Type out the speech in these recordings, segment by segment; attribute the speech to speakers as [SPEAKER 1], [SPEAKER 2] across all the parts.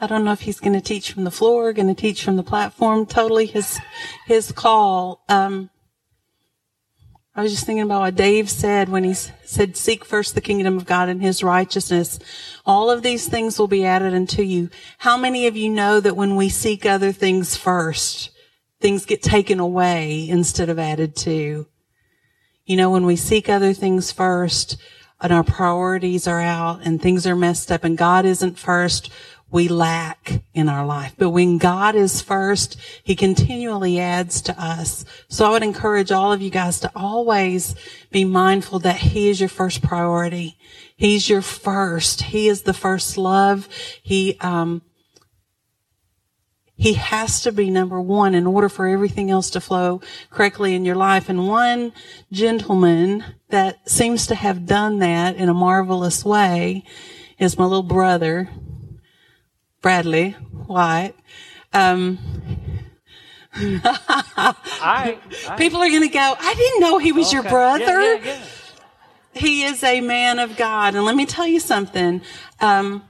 [SPEAKER 1] I don't know if he's going to teach from the floor, going to teach from the platform. Totally his his call. Um, I was just thinking about what Dave said when he said, "Seek first the kingdom of God and His righteousness. All of these things will be added unto you." How many of you know that when we seek other things first, things get taken away instead of added to? You know, when we seek other things first, and our priorities are out, and things are messed up, and God isn't first, we lack in our life. But when God is first, He continually adds to us. So I would encourage all of you guys to always be mindful that He is your first priority. He's your first. He is the first love. He, um, he has to be number one in order for everything else to flow correctly in your life. And one gentleman that seems to have done that in a marvelous way is my little brother. Bradley White. Um, I, I, People are going to go, I didn't know he was okay. your brother. Yeah, yeah, yeah. He is a man of God. And let me tell you something. Um,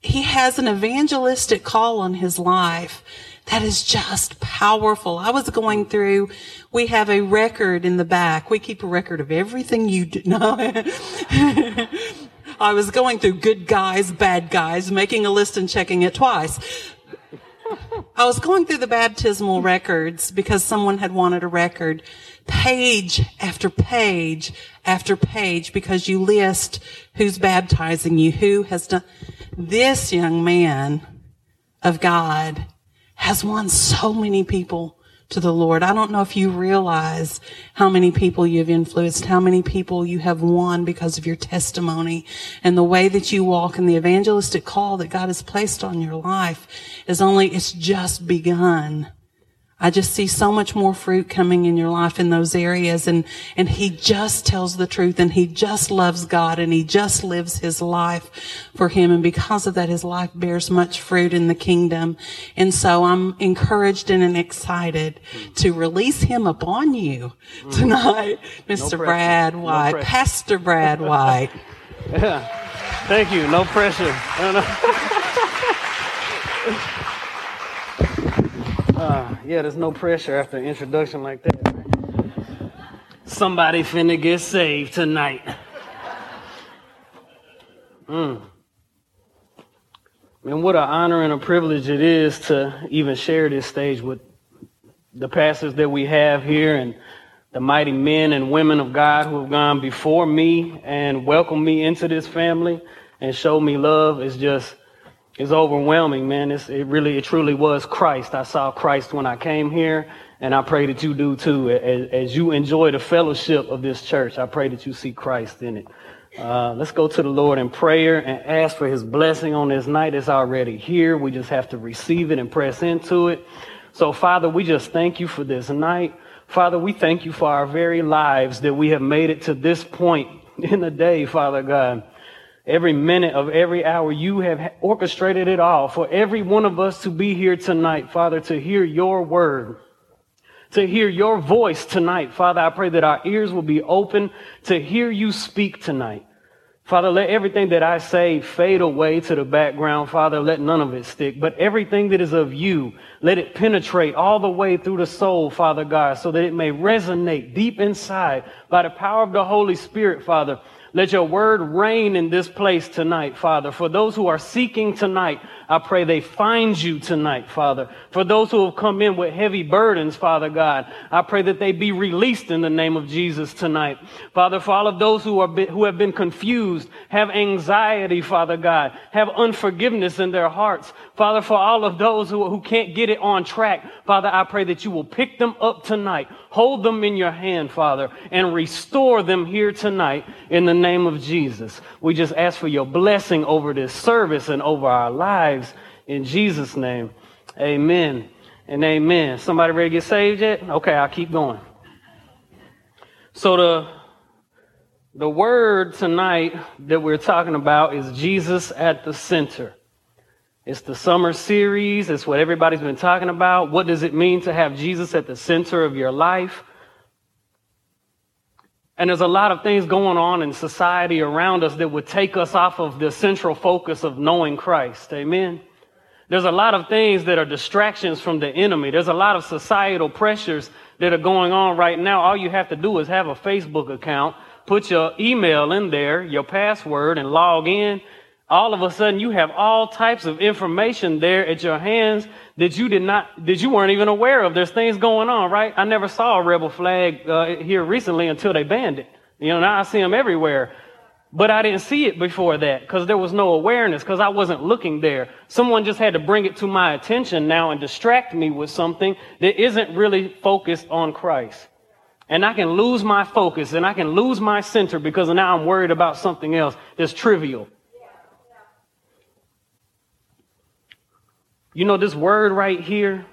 [SPEAKER 1] he has an evangelistic call on his life that is just powerful. I was going through, we have a record in the back. We keep a record of everything you do. No. I was going through good guys, bad guys, making a list and checking it twice. I was going through the baptismal records because someone had wanted a record, page after page after page, because you list who's baptizing you, who has done. This young man of God has won so many people to the Lord. I don't know if you realize how many people you've influenced, how many people you have won because of your testimony and the way that you walk and the evangelistic call that God has placed on your life is only, it's just begun. I just see so much more fruit coming in your life in those areas. And, and he just tells the truth and he just loves God and he just lives his life for him. And because of that, his life bears much fruit in the kingdom. And so I'm encouraged and excited to release him upon you mm. tonight, Mr. No Brad White, no Pastor Brad White.
[SPEAKER 2] yeah. Thank you. No pressure. Yeah, there's no pressure after an introduction like that. Somebody finna get saved tonight. Mm. And what an honor and a privilege it is to even share this stage with the pastors that we have here and the mighty men and women of God who have gone before me and welcomed me into this family and showed me love. It's just is overwhelming, man. It's, it really, it truly was Christ. I saw Christ when I came here, and I pray that you do too. As, as you enjoy the fellowship of this church, I pray that you see Christ in it. Uh, let's go to the Lord in prayer and ask for his blessing on this night. It's already here. We just have to receive it and press into it. So, Father, we just thank you for this night. Father, we thank you for our very lives that we have made it to this point in the day, Father God every minute of every hour. You have orchestrated it all for every one of us to be here tonight, Father, to hear your word, to hear your voice tonight. Father, I pray that our ears will be open to hear you speak tonight. Father, let everything that I say fade away to the background. Father, let none of it stick. But everything that is of you, let it penetrate all the way through the soul, Father God, so that it may resonate deep inside by the power of the Holy Spirit, Father. Let your word reign in this place tonight, Father. For those who are seeking tonight, I pray they find you tonight, Father. For those who have come in with heavy burdens, Father God, I pray that they be released in the name of Jesus tonight. Father, for all of those who are who have been confused, have anxiety, Father God, have unforgiveness in their hearts, Father, for all of those who, who can't get it on track, Father, I pray that you will pick them up tonight, hold them in your hand, Father, and restore them here tonight in the name of Jesus. We just ask for your blessing over this service and over our lives in Jesus' name. Amen and amen. Somebody ready to get saved yet? Okay, I'll keep going. So the the word tonight that we're talking about is Jesus at the center. It's the summer series. It's what everybody's been talking about. What does it mean to have Jesus at the center of your life? And there's a lot of things going on in society around us that would take us off of the central focus of knowing Christ. Amen. There's a lot of things that are distractions from the enemy. There's a lot of societal pressures that are going on right now. All you have to do is have a Facebook account, put your email in there, your password, and log in. All of a sudden, you have all types of information there at your hands that you did not, that you weren't even aware of. There's things going on, right? I never saw a rebel flag uh, here recently until they banned it. You know, now I see them everywhere. But I didn't see it before that because there was no awareness because I wasn't looking there. Someone just had to bring it to my attention now and distract me with something that isn't really focused on Christ. And I can lose my focus and I can lose my center because now I'm worried about something else that's trivial. You know, this word right here,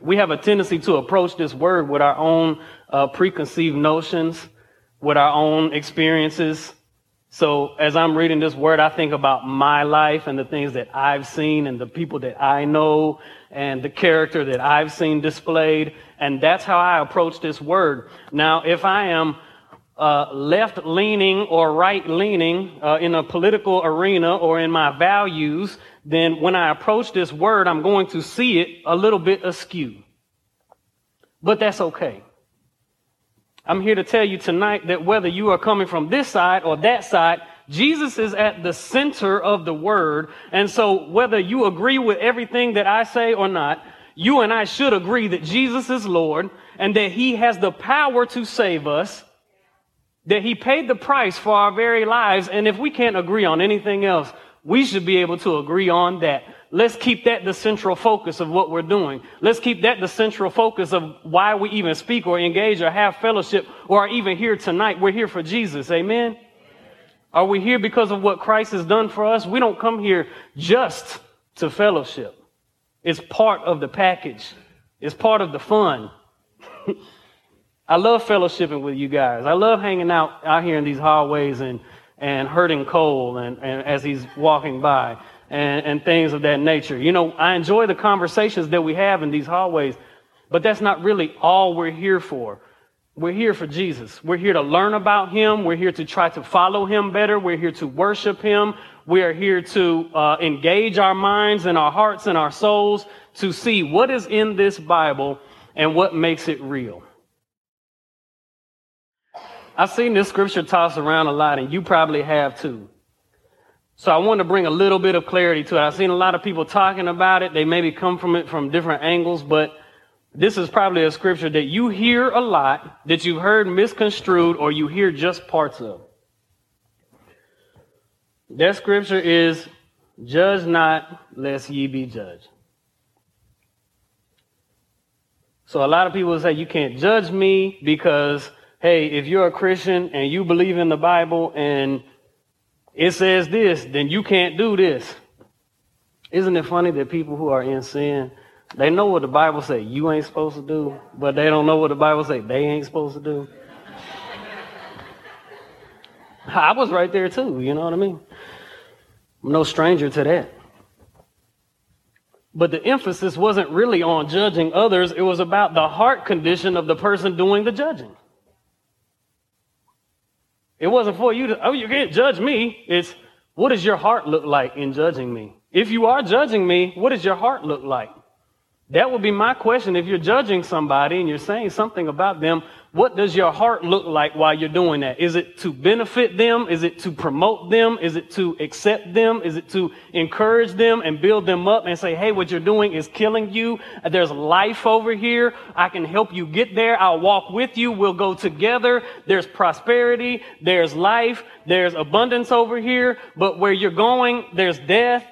[SPEAKER 2] we have a tendency to approach this word with our own uh, preconceived notions, with our own experiences. So as I'm reading this word, I think about my life and the things that I've seen and the people that I know and the character that I've seen displayed. And that's how I approach this word. Now, if I am uh, left leaning or right leaning uh, in a political arena or in my values, then when I approach this word, I'm going to see it a little bit askew. But that's okay. I'm here to tell you tonight that whether you are coming from this side or that side, Jesus is at the center of the word. And so whether you agree with everything that I say or not, you and I should agree that Jesus is Lord and that he has the power to save us, that he paid the price for our very lives. And if we can't agree on anything else, we should be able to agree on that. Let's keep that the central focus of what we're doing. Let's keep that the central focus of why we even speak or engage or have fellowship or are even here tonight. We're here for Jesus. Amen. Are we here because of what Christ has done for us? We don't come here just to fellowship. It's part of the package. It's part of the fun. I love fellowshipping with you guys. I love hanging out out here in these hallways and, and hurting Cole and, and as he's walking by and, and things of that nature. You know, I enjoy the conversations that we have in these hallways, but that's not really all we're here for. We're here for Jesus. We're here to learn about Him. We're here to try to follow Him better. We're here to worship Him. We are here to uh, engage our minds and our hearts and our souls to see what is in this Bible and what makes it real. I've seen this scripture tossed around a lot, and you probably have too. So I want to bring a little bit of clarity to it. I've seen a lot of people talking about it. They maybe come from it from different angles, but this is probably a scripture that you hear a lot, that you've heard misconstrued, or you hear just parts of. That scripture is, judge not, lest ye be judged. So a lot of people say, you can't judge me because, hey, if you're a Christian and you believe in the Bible and it says this, then you can't do this. Isn't it funny that people who are in sin, they know what the Bible say you ain't supposed to do, but they don't know what the Bible say they ain't supposed to do. I was right there too, you know what I mean? I'm no stranger to that. But the emphasis wasn't really on judging others, it was about the heart condition of the person doing the judging. It wasn't for you to, oh, you can't judge me. It's what does your heart look like in judging me? If you are judging me, what does your heart look like? That would be my question. If you're judging somebody and you're saying something about them, what does your heart look like while you're doing that? Is it to benefit them? Is it to promote them? Is it to accept them? Is it to encourage them and build them up and say, hey, what you're doing is killing you. There's life over here. I can help you get there. I'll walk with you. We'll go together. There's prosperity. There's life. There's abundance over here. But where you're going, there's death.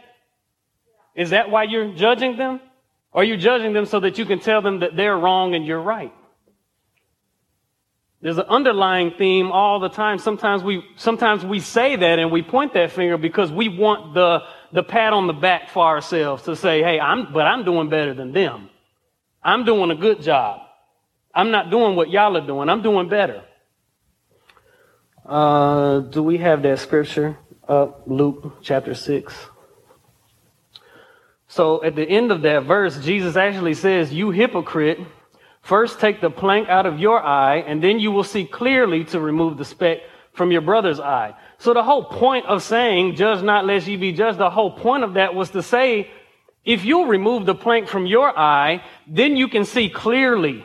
[SPEAKER 2] Is that why you're judging them? Or are you judging them so that you can tell them that they're wrong and you're right? There's an underlying theme all the time. Sometimes we, sometimes we say that and we point that finger because we want the, the pat on the back for ourselves to say, hey, I'm, but I'm doing better than them. I'm doing a good job. I'm not doing what y'all are doing. I'm doing better. Uh, do we have that scripture up? Luke chapter 6. So at the end of that verse, Jesus actually says, You hypocrite, first take the plank out of your eye, and then you will see clearly to remove the speck from your brother's eye. So the whole point of saying, Judge not lest ye be judged, the whole point of that was to say, If you'll remove the plank from your eye, then you can see clearly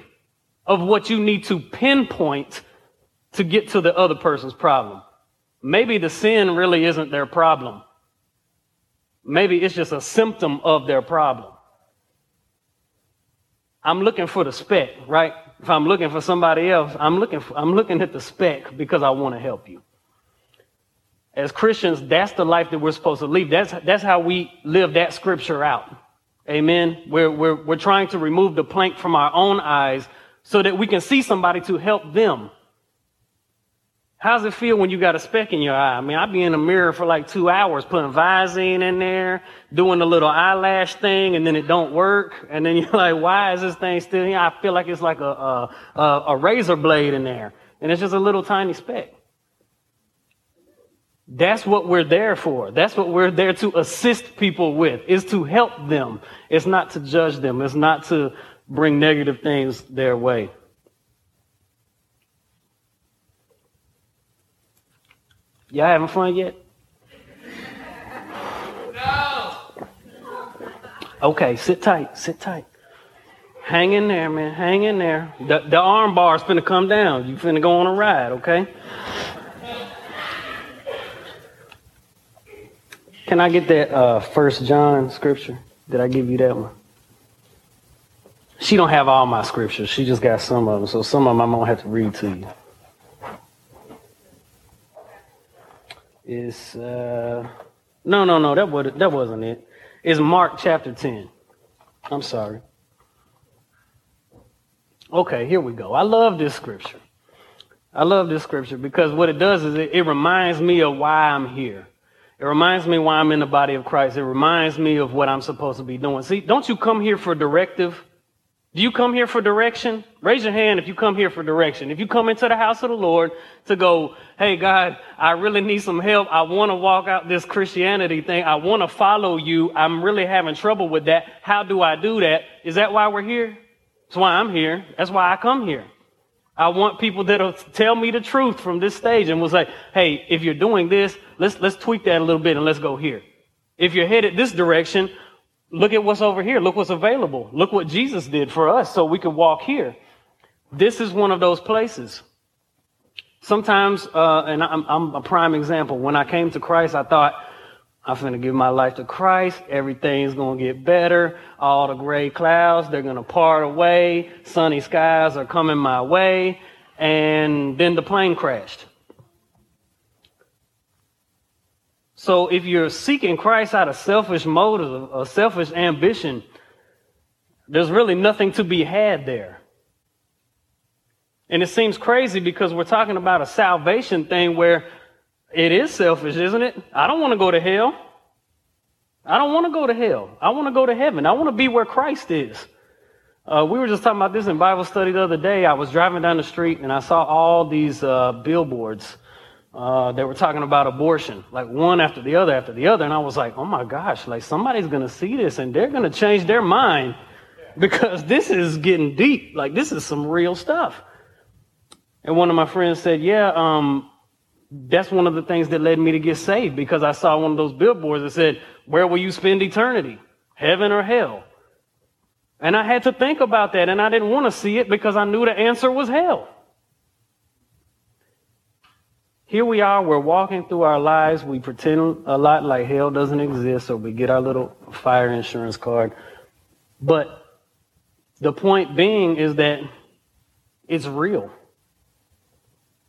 [SPEAKER 2] of what you need to pinpoint to get to the other person's problem. Maybe the sin really isn't their problem. Maybe it's just a symptom of their problem. I'm looking for the speck, right? If I'm looking for somebody else, I'm looking for, I'm looking at the speck because I want to help you. As Christians, that's the life that we're supposed to live. That's, that's how we live that scripture out. Amen. We're, we're, we're trying to remove the plank from our own eyes so that we can see somebody to help them. How's it feel when you got a speck in your eye? I mean, I'd be in the mirror for like two hours putting Visine in there, doing the little eyelash thing, and then it don't work. And then you're like, why is this thing still here? I feel like it's like a, a, a razor blade in there. And it's just a little tiny speck. That's what we're there for. That's what we're there to assist people with, is to help them. It's not to judge them. It's not to bring negative things their way. Y'all having fun yet? No. Okay, sit tight, sit tight. Hang in there, man. Hang in there. The, the arm bar's finna come down. You finna go on a ride, okay? Can I get that uh, First John scripture? Did I give you that one? She don't have all my scriptures. She just got some of them. So some of them I'm gonna have to read to you. It's uh, no, no, no. That was that wasn't it. It's Mark chapter ten. I'm sorry. Okay, here we go. I love this scripture. I love this scripture because what it does is it, it reminds me of why I'm here. It reminds me why I'm in the body of Christ. It reminds me of what I'm supposed to be doing. See, don't you come here for directive? Do you come here for direction? Raise your hand if you come here for direction. If you come into the house of the Lord to go, hey, God, I really need some help. I want to walk out this Christianity thing. I want to follow you. I'm really having trouble with that. How do I do that? Is that why we're here? That's why I'm here. That's why I come here. I want people that'll tell me the truth from this stage and will say, hey, if you're doing this, let's, let's tweak that a little bit and let's go here. If you're headed this direction, Look at what's over here. Look what's available. Look what Jesus did for us so we could walk here. This is one of those places. Sometimes, uh, and I'm, I'm, a prime example. When I came to Christ, I thought, I'm going to give my life to Christ. Everything's going to get better. All the gray clouds, they're going to part away. Sunny skies are coming my way. And then the plane crashed. So if you're seeking Christ out of selfish motives, a selfish ambition, there's really nothing to be had there. And it seems crazy because we're talking about a salvation thing where it is selfish, isn't it? I don't want to go to hell. I don't want to go to hell. I want to go to heaven. I want to be where Christ is. Uh, we were just talking about this in Bible study the other day. I was driving down the street and I saw all these uh, billboards uh, they were talking about abortion, like one after the other after the other. And I was like, oh my gosh, like somebody's going to see this and they're going to change their mind because this is getting deep. Like this is some real stuff. And one of my friends said, yeah, um, that's one of the things that led me to get saved because I saw one of those billboards that said, where will you spend eternity? Heaven or hell? And I had to think about that and I didn't want to see it because I knew the answer was hell. Here we are, we're walking through our lives. We pretend a lot like hell doesn't exist, or we get our little fire insurance card. But the point being is that it's real.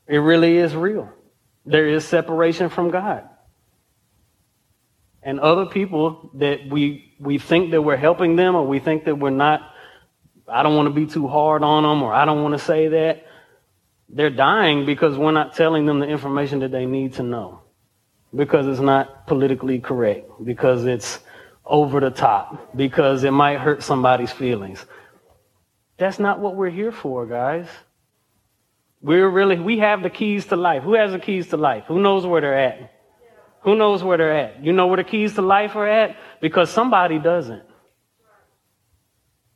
[SPEAKER 2] It really is real. There is separation from God. And other people that we, we think that we're helping them, or we think that we're not, I don't want to be too hard on them, or I don't want to say that. They're dying because we're not telling them the information that they need to know. Because it's not politically correct. Because it's over the top. Because it might hurt somebody's feelings. That's not what we're here for, guys. We're really, we have the keys to life. Who has the keys to life? Who knows where they're at? Who knows where they're at? You know where the keys to life are at? Because somebody doesn't.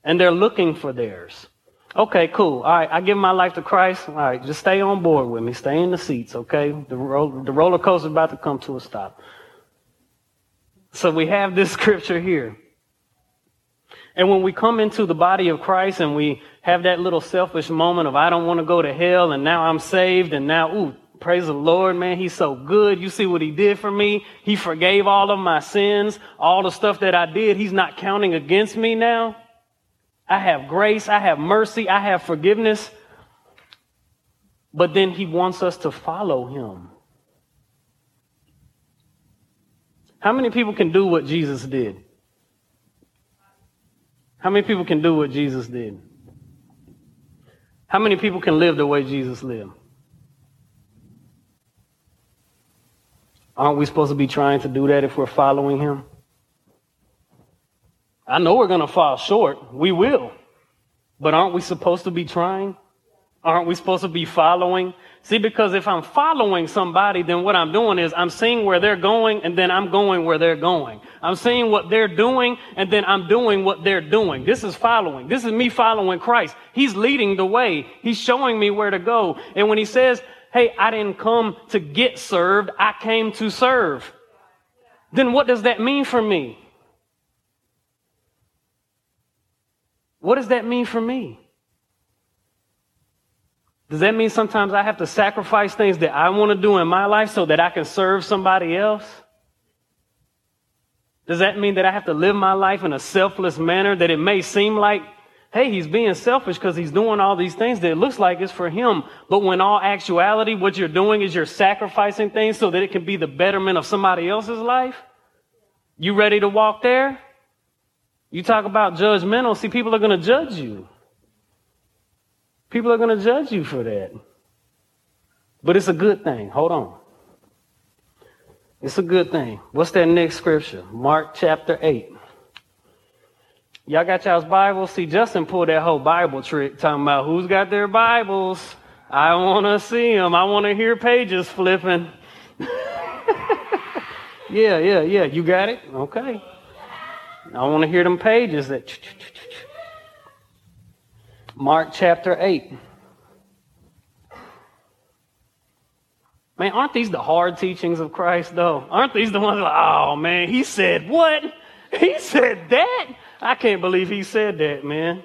[SPEAKER 2] And they're looking for theirs. Okay, cool. All right, I give my life to Christ. All right, just stay on board with me. Stay in the seats, okay? The, ro- the roller coaster is about to come to a stop. So we have this scripture here. And when we come into the body of Christ and we have that little selfish moment of, I don't want to go to hell and now I'm saved and now, ooh, praise the Lord, man. He's so good. You see what he did for me. He forgave all of my sins, all the stuff that I did. He's not counting against me now. I have grace. I have mercy. I have forgiveness. But then he wants us to follow him. How many people can do what Jesus did? How many people can do what Jesus did? How many people can live the way Jesus lived? Aren't we supposed to be trying to do that if we're following him? I know we're going to fall short. We will. But aren't we supposed to be trying? Aren't we supposed to be following? See, because if I'm following somebody, then what I'm doing is I'm seeing where they're going and then I'm going where they're going. I'm seeing what they're doing and then I'm doing what they're doing. This is following. This is me following Christ. He's leading the way. He's showing me where to go. And when he says, Hey, I didn't come to get served. I came to serve. Then what does that mean for me? What does that mean for me? Does that mean sometimes I have to sacrifice things that I want to do in my life so that I can serve somebody else? Does that mean that I have to live my life in a selfless manner that it may seem like, hey, he's being selfish because he's doing all these things that it looks like it's for him. But when all actuality, what you're doing is you're sacrificing things so that it can be the betterment of somebody else's life? You ready to walk there? You talk about judgmental. See, people are going to judge you. People are going to judge you for that. But it's a good thing. Hold on. It's a good thing. What's that next scripture? Mark chapter 8. Y'all got y'all's Bibles? See, Justin pulled that whole Bible trick talking about who's got their Bibles. I want to see them. I want to hear pages flipping. yeah, yeah, yeah. You got it? Okay. I want to hear them pages that. Mark chapter 8. Man, aren't these the hard teachings of Christ, though? Aren't these the ones like, oh man, he said what? He said that? I can't believe he said that, man.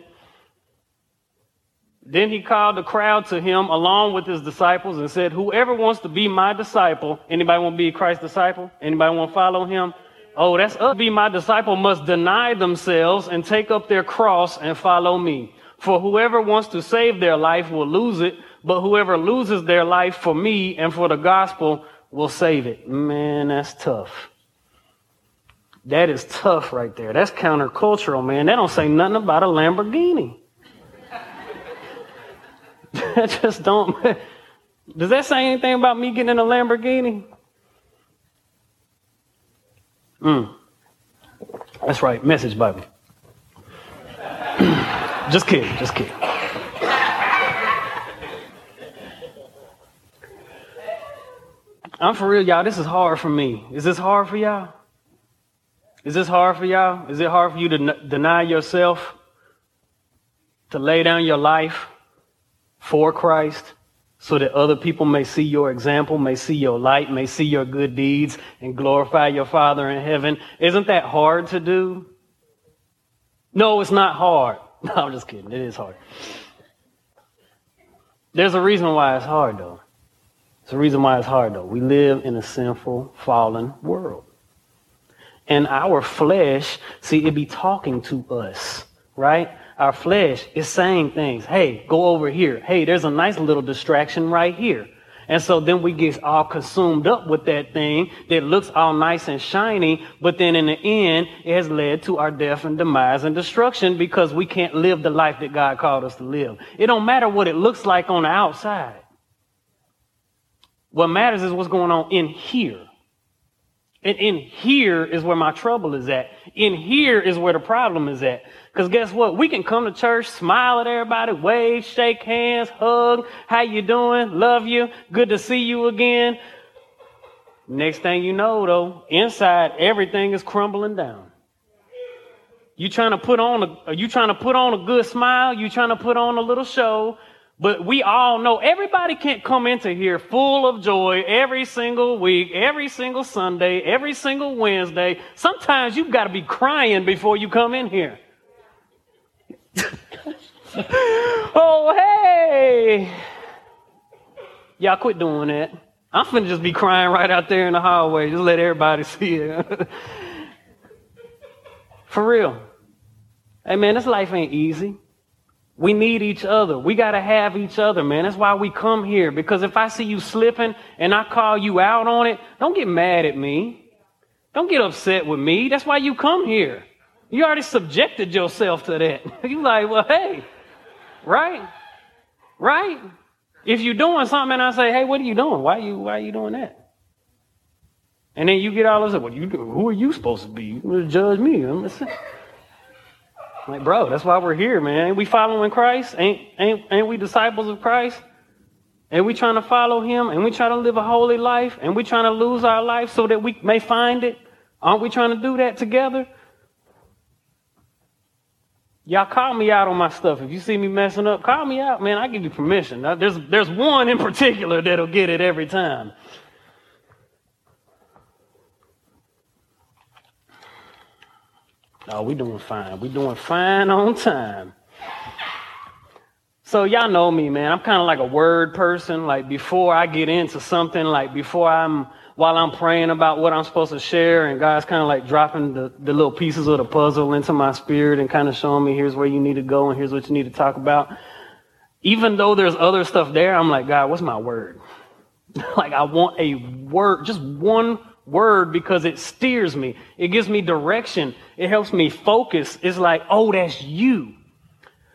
[SPEAKER 2] Then he called the crowd to him along with his disciples and said, Whoever wants to be my disciple, anybody want to be Christ's disciple? Anybody want to follow him? Oh, that's up. Be my disciple must deny themselves and take up their cross and follow me. For whoever wants to save their life will lose it, but whoever loses their life for me and for the gospel will save it. Man, that's tough. That is tough right there. That's countercultural, man. That don't say nothing about a Lamborghini. that just don't. Does that say anything about me getting in a Lamborghini? Mm. That's right. Message Bible. Just kidding, just kidding. I'm for real, y'all. This is hard for me. Is this hard for y'all? Is this hard for y'all? Is it hard for you to n- deny yourself, to lay down your life for Christ so that other people may see your example, may see your light, may see your good deeds and glorify your Father in heaven? Isn't that hard to do? No, it's not hard. No, I'm just kidding. It is hard. There's a reason why it's hard, though. There's a reason why it's hard, though. We live in a sinful, fallen world. And our flesh, see, it be talking to us, right? Our flesh is saying things. Hey, go over here. Hey, there's a nice little distraction right here. And so then we get all consumed up with that thing that looks all nice and shiny, but then in the end, it has led to our death and demise and destruction because we can't live the life that God called us to live. It don't matter what it looks like on the outside. What matters is what's going on in here. And in here is where my trouble is at. In here is where the problem is at. Because guess what? We can come to church, smile at everybody, wave, shake hands, hug. How you doing? Love you. Good to see you again. Next thing you know, though, inside everything is crumbling down. You trying to put on a, you trying to put on a good smile. You trying to put on a little show. But we all know everybody can't come into here full of joy every single week, every single Sunday, every single Wednesday. Sometimes you've got to be crying before you come in here. oh, hey! Y'all quit doing that. I'm finna just be crying right out there in the hallway. Just let everybody see it. For real. Hey, man, this life ain't easy. We need each other. We got to have each other, man. That's why we come here. Because if I see you slipping and I call you out on it, don't get mad at me. Don't get upset with me. That's why you come here. You already subjected yourself to that. you like, well, hey, right? Right? If you're doing something and I say, hey, what are you doing? Why are you, why are you doing that? And then you get all this, well, you, who are you supposed to be? You judge me. I'm like, bro, that's why we're here, man. Ain't we following Christ? Ain't, ain't, ain't we disciples of Christ? And we trying to follow him? And we trying to live a holy life? And we trying to lose our life so that we may find it? Aren't we trying to do that together? Y'all call me out on my stuff. If you see me messing up, call me out, man. I give you permission. There's, there's one in particular that'll get it every time. Oh, we doing fine. We doing fine on time. So y'all know me, man. I'm kind of like a word person. Like before I get into something, like before I'm while I'm praying about what I'm supposed to share, and God's kind of like dropping the, the little pieces of the puzzle into my spirit and kind of showing me here's where you need to go and here's what you need to talk about. Even though there's other stuff there, I'm like, God, what's my word? like I want a word, just one word because it steers me. It gives me direction. It helps me focus. It's like, oh, that's you.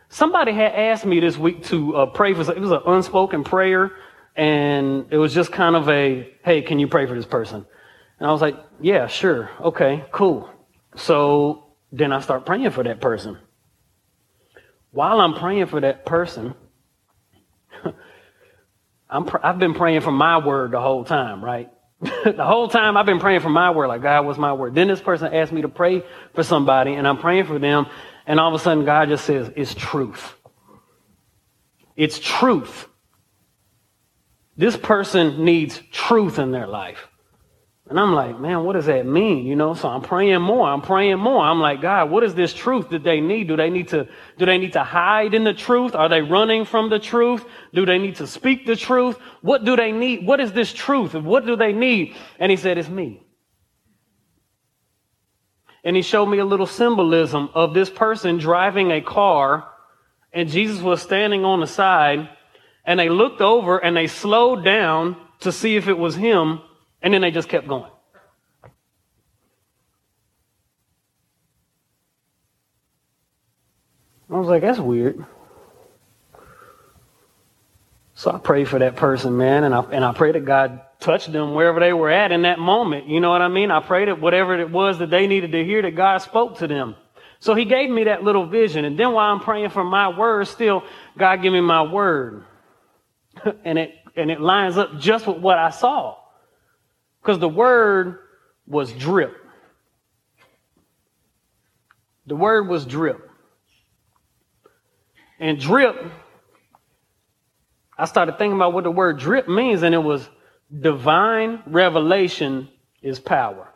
[SPEAKER 2] Somebody had asked me this week to uh, pray for, it was an unspoken prayer and it was just kind of a, hey, can you pray for this person? And I was like, yeah, sure. Okay, cool. So then I start praying for that person. While I'm praying for that person, I'm pr- I've been praying for my word the whole time, right? the whole time I've been praying for my word, like, God, what's my word? Then this person asked me to pray for somebody, and I'm praying for them, and all of a sudden God just says, it's truth. It's truth. This person needs truth in their life. And I'm like, man, what does that mean? You know, so I'm praying more. I'm praying more. I'm like, God, what is this truth that they need? Do they need to, do they need to hide in the truth? Are they running from the truth? Do they need to speak the truth? What do they need? What is this truth? What do they need? And he said, it's me. And he showed me a little symbolism of this person driving a car and Jesus was standing on the side and they looked over and they slowed down to see if it was him and then they just kept going. I was like, that's weird. So I prayed for that person, man, and I, and I pray that God touched them wherever they were at in that moment. You know what I mean? I prayed that whatever it was that they needed to hear, that God spoke to them. So he gave me that little vision. And then while I'm praying for my word, still, God give me my word. and it, and it lines up just with what I saw. Because the word was drip. The word was drip. And drip, I started thinking about what the word drip means, and it was divine revelation is power.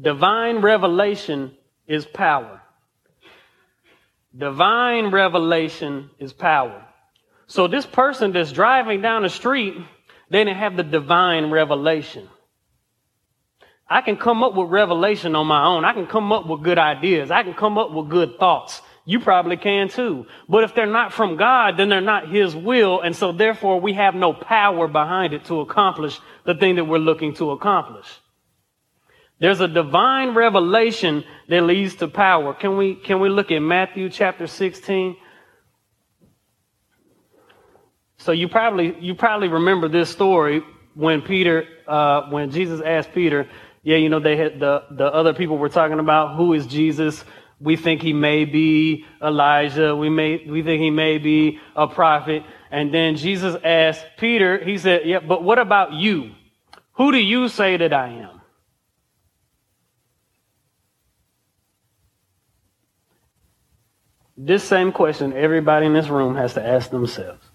[SPEAKER 2] Divine revelation is power. Divine revelation is power. So this person that's driving down the street they didn't have the divine revelation. I can come up with revelation on my own. I can come up with good ideas. I can come up with good thoughts. You probably can too. But if they're not from God, then they're not His will. And so therefore we have no power behind it to accomplish the thing that we're looking to accomplish. There's a divine revelation that leads to power. Can we, can we look at Matthew chapter 16? So you probably you probably remember this story when Peter uh, when Jesus asked Peter, yeah, you know they had the the other people were talking about who is Jesus. We think he may be Elijah. We may we think he may be a prophet. And then Jesus asked Peter. He said, "Yeah, but what about you? Who do you say that I am?" This same question everybody in this room has to ask themselves.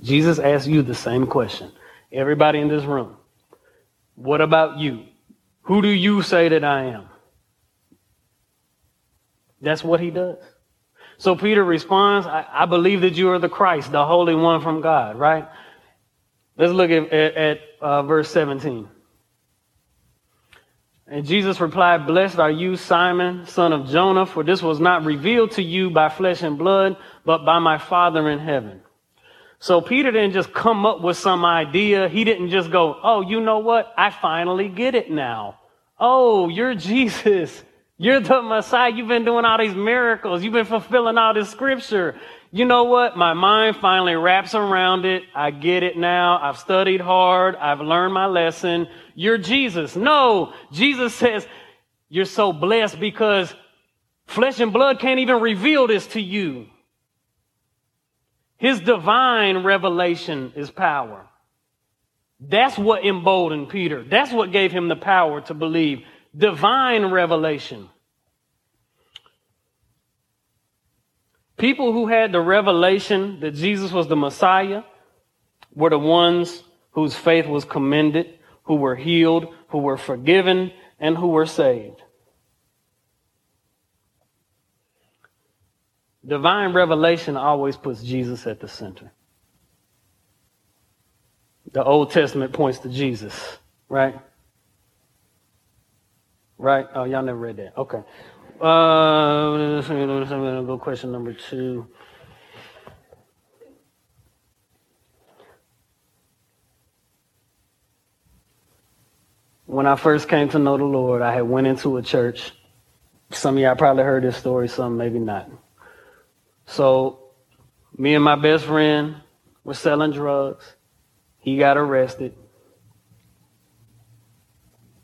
[SPEAKER 2] Jesus asks you the same question. Everybody in this room. What about you? Who do you say that I am? That's what he does. So Peter responds, I, I believe that you are the Christ, the Holy One from God, right? Let's look at, at, at uh, verse 17. And Jesus replied, Blessed are you, Simon, son of Jonah, for this was not revealed to you by flesh and blood, but by my Father in heaven. So Peter didn't just come up with some idea. He didn't just go, Oh, you know what? I finally get it now. Oh, you're Jesus. You're the Messiah. You've been doing all these miracles. You've been fulfilling all this scripture. You know what? My mind finally wraps around it. I get it now. I've studied hard. I've learned my lesson. You're Jesus. No, Jesus says, you're so blessed because flesh and blood can't even reveal this to you. His divine revelation is power. That's what emboldened Peter. That's what gave him the power to believe. Divine revelation. People who had the revelation that Jesus was the Messiah were the ones whose faith was commended, who were healed, who were forgiven, and who were saved. Divine revelation always puts Jesus at the center. The Old Testament points to Jesus, right? Right? Oh, y'all never read that. Okay. Uh, I'm going to go question number two. When I first came to know the Lord, I had went into a church. Some of y'all probably heard this story, some maybe not. So, me and my best friend were selling drugs. He got arrested.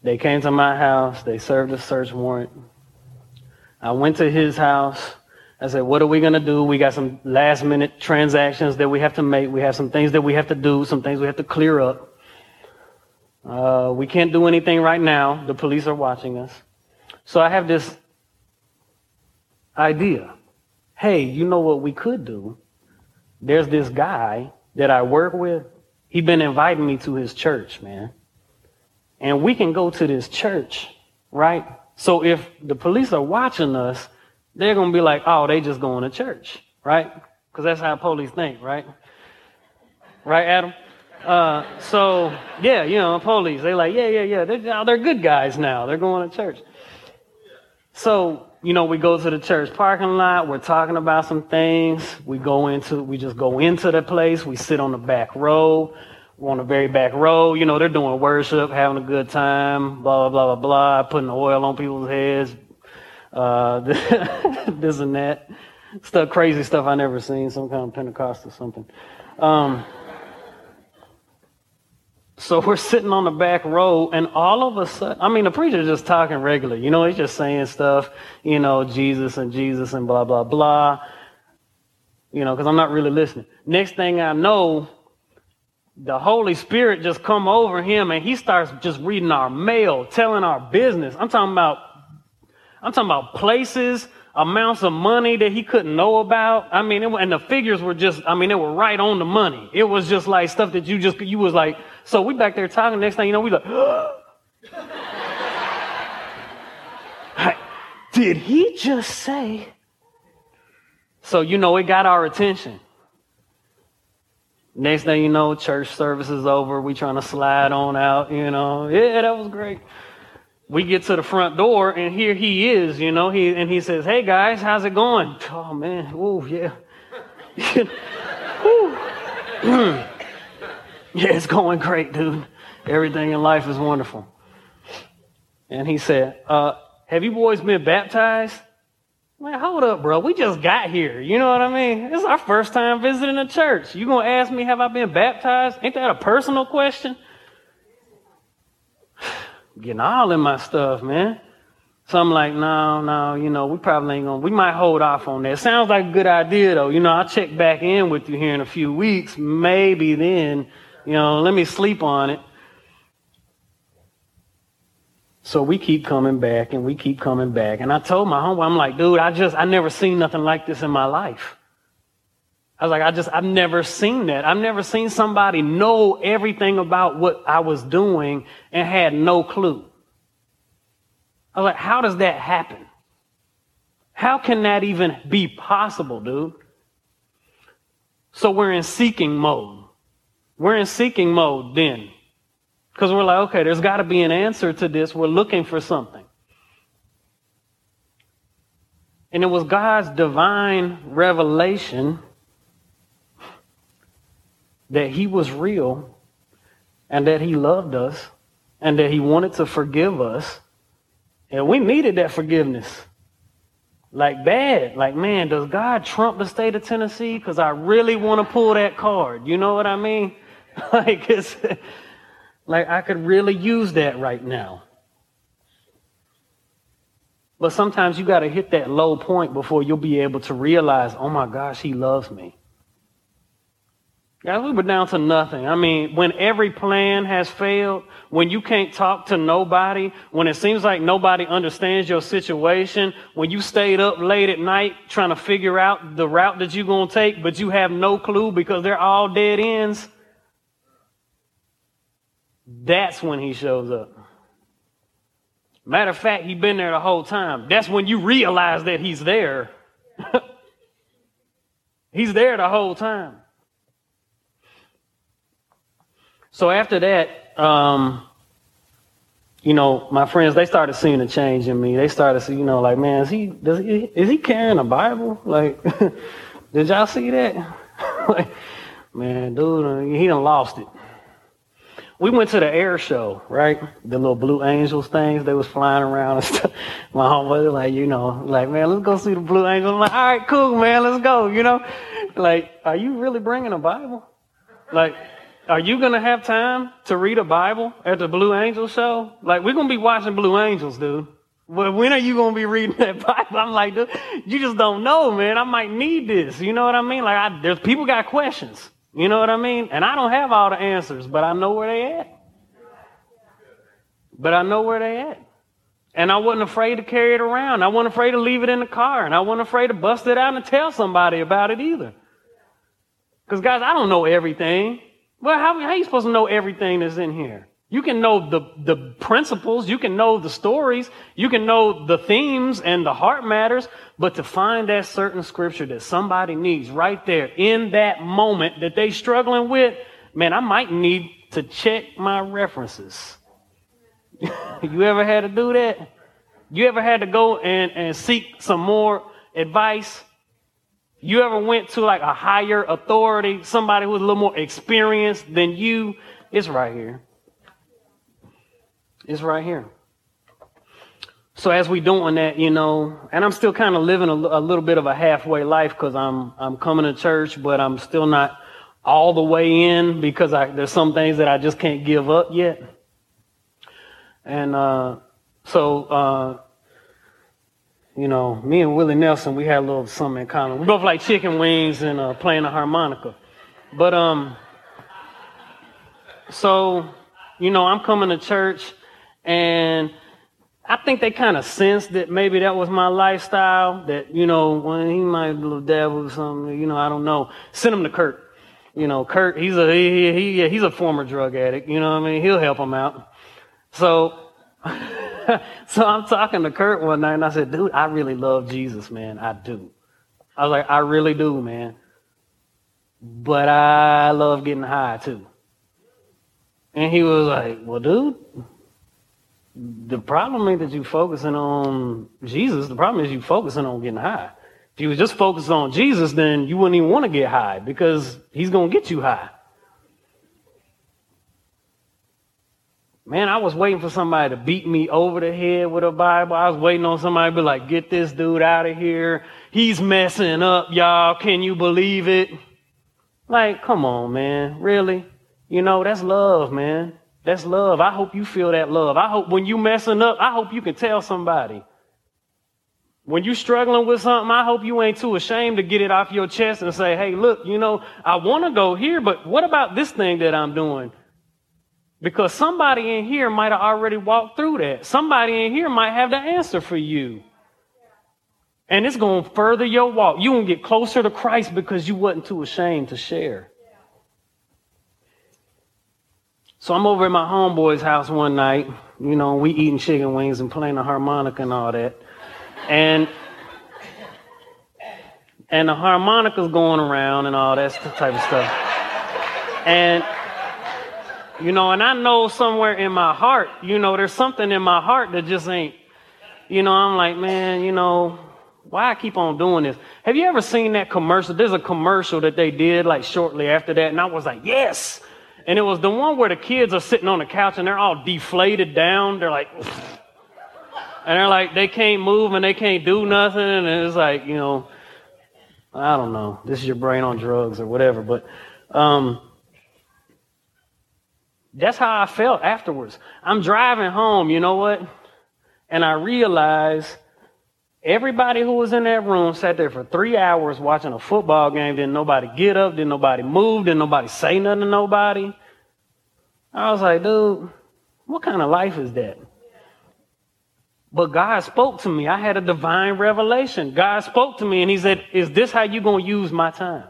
[SPEAKER 2] They came to my house. They served a search warrant. I went to his house. I said, what are we going to do? We got some last minute transactions that we have to make. We have some things that we have to do, some things we have to clear up. Uh, we can't do anything right now. The police are watching us. So I have this idea. Hey, you know what we could do? There's this guy that I work with. He's been inviting me to his church, man. And we can go to this church, right? So if the police are watching us, they're going to be like, oh, they just going to church, right? Because that's how police think, right? Right, Adam? Uh, so, yeah, you know, police, they're like, yeah, yeah, yeah, they're, they're good guys now. They're going to church. So, you know, we go to the church parking lot. We're talking about some things. We go into, we just go into the place. We sit on the back row on the very back row. You know, they're doing worship, having a good time, blah, blah, blah, blah, blah, putting oil on people's heads, uh, this and that. Stuff, crazy stuff I never seen, some kind of Pentecost or something. Um, so we're sitting on the back row, and all of a sudden, I mean, the preacher's just talking regular. You know, he's just saying stuff, you know, Jesus and Jesus and blah, blah, blah. You know, because I'm not really listening. Next thing I know, the Holy Spirit just come over him and he starts just reading our mail, telling our business. I'm talking about, I'm talking about places, amounts of money that he couldn't know about. I mean, it, and the figures were just, I mean, they were right on the money. It was just like stuff that you just, you was like, so we back there talking. Next thing you know, we like, did he just say? So, you know, it got our attention. Next thing you know, church service is over. We trying to slide on out, you know. Yeah, that was great. We get to the front door and here he is, you know, he and he says, Hey guys, how's it going? Oh man, oh yeah. yeah, it's going great, dude. Everything in life is wonderful. And he said, uh, have you boys been baptized? Man, hold up, bro. We just got here. You know what I mean? This is our first time visiting a church. You gonna ask me, have I been baptized? Ain't that a personal question? Getting all in my stuff, man. So I'm like, no, no, you know, we probably ain't gonna, we might hold off on that. Sounds like a good idea though. You know, I'll check back in with you here in a few weeks. Maybe then, you know, let me sleep on it. So we keep coming back and we keep coming back. And I told my homeboy, I'm like, dude, I just, I never seen nothing like this in my life. I was like, I just, I've never seen that. I've never seen somebody know everything about what I was doing and had no clue. I was like, how does that happen? How can that even be possible, dude? So we're in seeking mode. We're in seeking mode then. Because we're like, okay, there's got to be an answer to this. We're looking for something. And it was God's divine revelation that He was real and that He loved us and that He wanted to forgive us. And we needed that forgiveness. Like bad. Like, man, does God trump the state of Tennessee? Because I really want to pull that card. You know what I mean? like, it's like I could really use that right now. But sometimes you got to hit that low point before you'll be able to realize, oh my gosh, he loves me. Guys, we were down to nothing. I mean, when every plan has failed, when you can't talk to nobody, when it seems like nobody understands your situation, when you stayed up late at night trying to figure out the route that you're going to take, but you have no clue because they're all dead ends, that's when he shows up. Matter of fact, he's been there the whole time. That's when you realize that he's there. he's there the whole time. So after that, um, you know, my friends, they started seeing a change in me. They started you know, like, man, is he, does he, is he carrying a Bible? Like, did y'all see that? like, man, dude, he done lost it. We went to the air show, right? The little Blue Angels things, they was flying around and stuff. My homeboy was like, you know, like, man, let's go see the Blue Angels. I'm like, all right, cool, man, let's go, you know? Like, are you really bringing a Bible? Like, are you to have time to read a Bible at the Blue Angels show? Like, we're to be watching Blue Angels, dude. But when are you to be reading that Bible? I'm like, dude, you just don't know, man. I might need this. You know what I mean? Like, I, there's people got questions. You know what I mean? And I don't have all the answers, but I know where they at. But I know where they at. And I wasn't afraid to carry it around. I wasn't afraid to leave it in the car. And I wasn't afraid to bust it out and tell somebody about it either. Because, guys, I don't know everything. Well, how, how are you supposed to know everything that's in here? You can know the, the principles, you can know the stories, you can know the themes and the heart matters, but to find that certain scripture that somebody needs right there in that moment that they struggling with, man, I might need to check my references. you ever had to do that? You ever had to go and, and seek some more advice? You ever went to like a higher authority, somebody who's a little more experienced than you? It's right here. It's right here. So as we doing that, you know, and I'm still kind of living a, a little bit of a halfway life because I'm I'm coming to church, but I'm still not all the way in because I, there's some things that I just can't give up yet. And uh, so uh, you know, me and Willie Nelson, we had a little something in common. We both like chicken wings and uh, playing the harmonica. But um, so you know, I'm coming to church, and I think they kind of sensed that maybe that was my lifestyle. That you know, when he might dabble or something, you know, I don't know. Send him to Kurt. You know, Kurt, he's a he, he he's a former drug addict. You know what I mean? He'll help him out. So. so I'm talking to Kurt one night and I said, dude, I really love Jesus, man. I do. I was like, I really do, man. But I love getting high too. And he was like, well, dude, the problem ain't that you focusing on Jesus. The problem is you focusing on getting high. If you was just focused on Jesus, then you wouldn't even want to get high because he's going to get you high. Man, I was waiting for somebody to beat me over the head with a Bible. I was waiting on somebody to be like, get this dude out of here. He's messing up, y'all. Can you believe it? Like, come on, man. Really? You know, that's love, man. That's love. I hope you feel that love. I hope when you messing up, I hope you can tell somebody. When you struggling with something, I hope you ain't too ashamed to get it off your chest and say, hey, look, you know, I want to go here, but what about this thing that I'm doing? Because somebody in here might have already walked through that. Somebody in here might have the answer for you. And it's going to further your walk. You going to get closer to Christ because you wasn't too ashamed to share. So I'm over at my homeboy's house one night. You know, we eating chicken wings and playing the harmonica and all that. And and the harmonica's going around and all that type of stuff. And you know, and I know somewhere in my heart, you know, there's something in my heart that just ain't, you know, I'm like, man, you know, why I keep on doing this? Have you ever seen that commercial? There's a commercial that they did like shortly after that, and I was like, yes. And it was the one where the kids are sitting on the couch and they're all deflated down. They're like, and they're like, they can't move and they can't do nothing. And it's like, you know, I don't know. This is your brain on drugs or whatever. But um, that's how I felt afterwards. I'm driving home, you know what? And I realized everybody who was in that room sat there for three hours watching a football game. Didn't nobody get up, didn't nobody move, didn't nobody say nothing to nobody. I was like, dude, what kind of life is that? But God spoke to me. I had a divine revelation. God spoke to me and he said, is this how you going to use my time?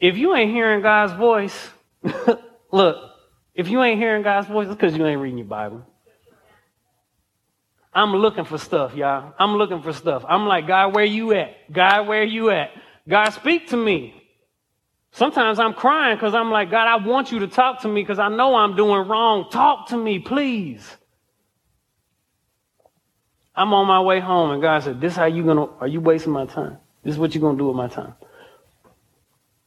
[SPEAKER 2] If you ain't hearing God's voice, Look, if you ain't hearing God's voice, it's because you ain't reading your Bible. I'm looking for stuff, y'all. I'm looking for stuff. I'm like, God, where you at? God, where you at? God, speak to me. Sometimes I'm crying because I'm like, God, I want you to talk to me because I know I'm doing wrong. Talk to me, please. I'm on my way home, and God said, This how you gonna are you wasting my time? This is what you're gonna do with my time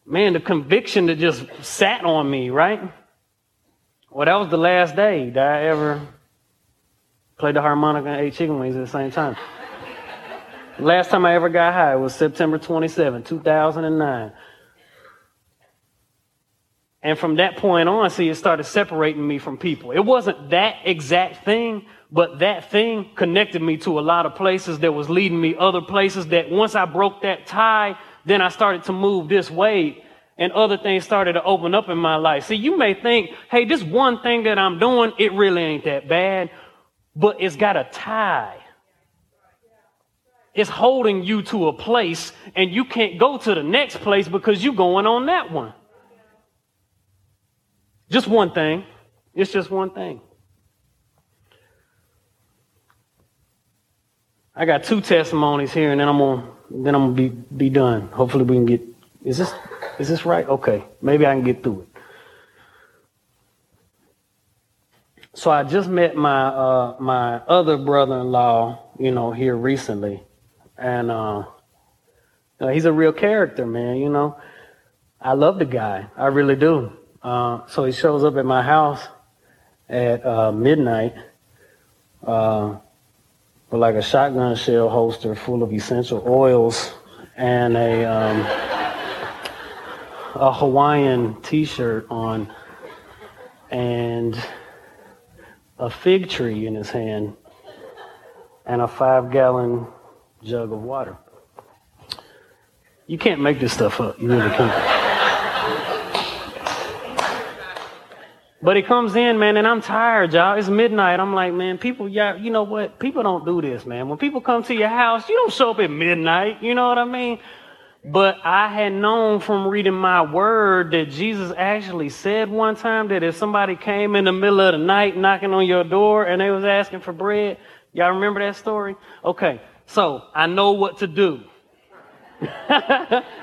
[SPEAKER 2] man, the conviction that just sat on me, right? Well, that was the last day that I ever played the harmonica and ate chicken wings at the same time. last time I ever got high was September 27, 2009. And from that point on, see, it started separating me from people. It wasn't that exact thing, but that thing connected me to a lot of places that was leading me other places that once I broke that tie, then I started to move this way and other things started to open up in my life. See, you may think, hey, this one thing that I'm doing, it really ain't that bad, but it's got a tie. It's holding you to a place and you can't go to the next place because you're going on that one. Just one thing. It's just one thing. I got two testimonies here and then I'm gonna then I'm gonna be be done. Hopefully we can get is this is this right? Okay, maybe I can get through it. So I just met my uh, my other brother-in-law, you know, here recently, and uh, he's a real character, man. You know, I love the guy, I really do. Uh, so he shows up at my house at uh, midnight uh, with like a shotgun shell holster full of essential oils and a. Um, a Hawaiian T-shirt on and a fig tree in his hand and a five-gallon jug of water. You can't make this stuff up. You really can't. But he comes in, man, and I'm tired, y'all. It's midnight. I'm like, man, people, y'all, you know what? People don't do this, man. When people come to your house, you don't show up at midnight. You know what I mean? But I had known from reading my word that Jesus actually said one time that if somebody came in the middle of the night knocking on your door and they was asking for bread, y'all remember that story? Okay, so I know what to do. All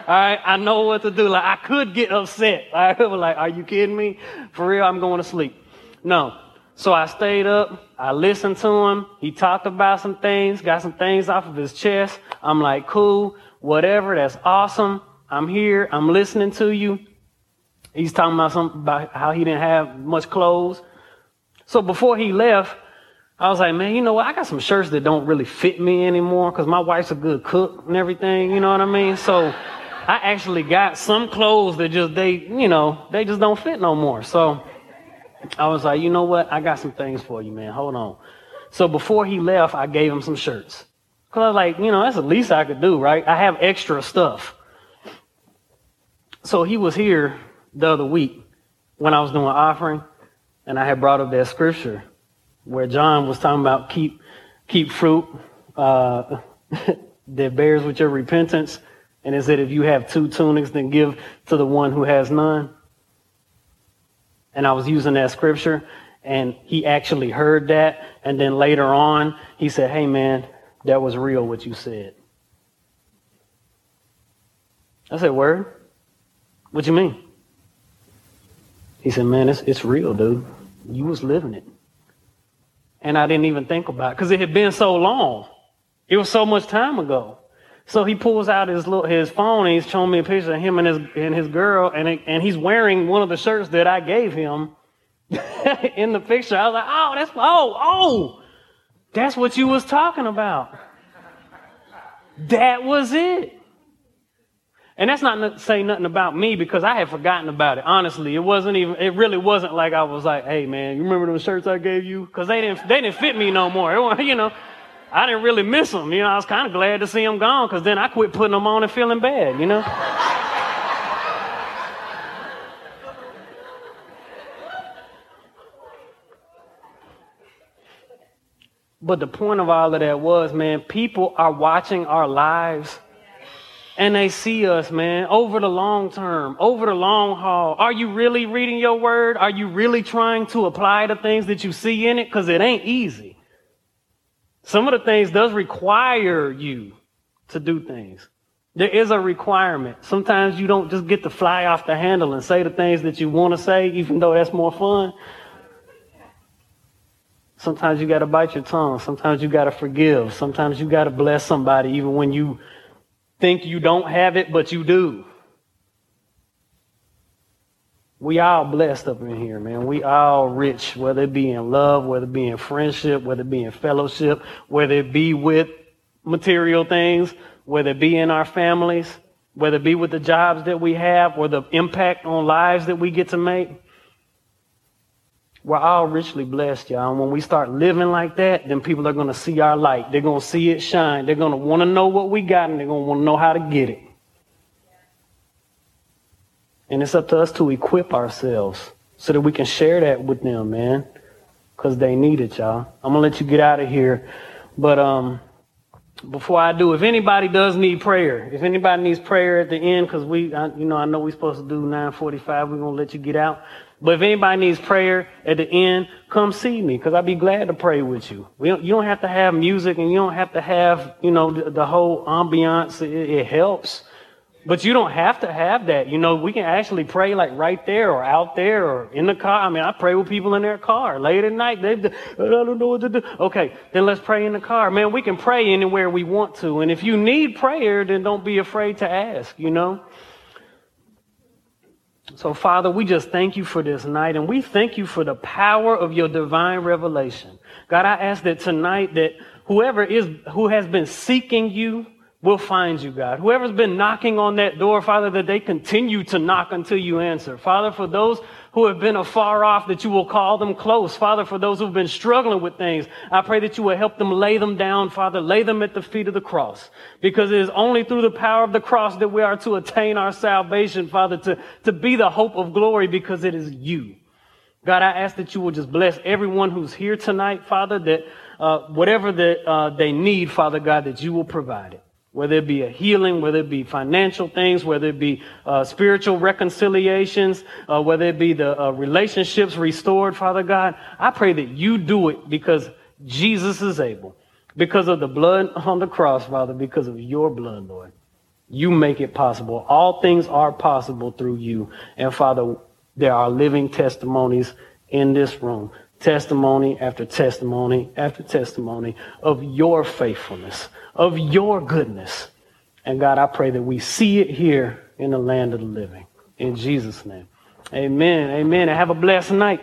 [SPEAKER 2] right, I know what to do. Like I could get upset. I was like, "Are you kidding me? For real? I'm going to sleep." No. So I stayed up. I listened to him. He talked about some things, got some things off of his chest. I'm like, "Cool." Whatever, that's awesome. I'm here. I'm listening to you. He's talking about something about how he didn't have much clothes. So before he left, I was like, man, you know what? I got some shirts that don't really fit me anymore because my wife's a good cook and everything. You know what I mean? So I actually got some clothes that just, they, you know, they just don't fit no more. So I was like, you know what? I got some things for you, man. Hold on. So before he left, I gave him some shirts. Because I was like, you know, that's the least I could do, right? I have extra stuff. So he was here the other week when I was doing offering, and I had brought up that scripture where John was talking about keep keep fruit uh, that bears with your repentance, and it said if you have two tunics, then give to the one who has none. And I was using that scripture, and he actually heard that, and then later on he said, "Hey man, that was real what you said. I said, Word? What you mean? He said, Man, it's, it's real, dude. You was living it. And I didn't even think about it because it had been so long. It was so much time ago. So he pulls out his little, his phone and he's showing me a picture of him and his and his girl, and it, and he's wearing one of the shirts that I gave him in the picture. I was like, oh, that's oh oh, that's what you was talking about. That was it. And that's not saying nothing about me because I had forgotten about it. Honestly, it wasn't even. It really wasn't like I was like, "Hey, man, you remember those shirts I gave you?" Because they didn't. They didn't fit me no more. It, was, you know, I didn't really miss them. You know, I was kind of glad to see them gone because then I quit putting them on and feeling bad. You know. But the point of all of that was, man, people are watching our lives and they see us, man, over the long term, over the long haul. Are you really reading your word? Are you really trying to apply the things that you see in it? Because it ain't easy. Some of the things does require you to do things. There is a requirement. Sometimes you don't just get to fly off the handle and say the things that you want to say, even though that's more fun. Sometimes you got to bite your tongue. Sometimes you got to forgive. Sometimes you got to bless somebody, even when you think you don't have it, but you do. We all blessed up in here, man. We all rich, whether it be in love, whether it be in friendship, whether it be in fellowship, whether it be with material things, whether it be in our families, whether it be with the jobs that we have or the impact on lives that we get to make. We're all richly blessed, y'all. And when we start living like that, then people are going to see our light. They're going to see it shine. They're going to want to know what we got and they're going to want to know how to get it. And it's up to us to equip ourselves so that we can share that with them, man. Because they need it, y'all. I'm going to let you get out of here. But um, before I do, if anybody does need prayer, if anybody needs prayer at the end, because we, I, you know, I know we're supposed to do 945, we're going to let you get out. But if anybody needs prayer at the end, come see me because I'd be glad to pray with you. Don't, you don't have to have music and you don't have to have, you know, the, the whole ambiance. It, it, helps. But you don't have to have that. You know, we can actually pray like right there or out there or in the car. I mean, I pray with people in their car late at night. They, I don't know what to do. Okay, then let's pray in the car. Man, we can pray anywhere we want to. And if you need prayer, then don't be afraid to ask, you know. So, Father, we just thank you for this night and we thank you for the power of your divine revelation. God, I ask that tonight that whoever is, who has been seeking you will find you, God. Whoever's been knocking on that door, Father, that they continue to knock until you answer. Father, for those who have been afar off, that you will call them close. Father, for those who've been struggling with things, I pray that you will help them lay them down, Father, lay them at the feet of the cross. Because it is only through the power of the cross that we are to attain our salvation, Father, to, to be the hope of glory because it is you. God, I ask that you will just bless everyone who's here tonight, Father, that uh, whatever that uh, they need, Father God, that you will provide it whether it be a healing, whether it be financial things, whether it be uh, spiritual reconciliations, uh, whether it be the uh, relationships restored, Father God, I pray that you do it because Jesus is able. Because of the blood on the cross, Father, because of your blood, Lord. You make it possible. All things are possible through you. And Father, there are living testimonies in this room testimony after testimony after testimony of your faithfulness, of your goodness. And God, I pray that we see it here in the land of the living. In Jesus' name. Amen. Amen. And have a blessed night.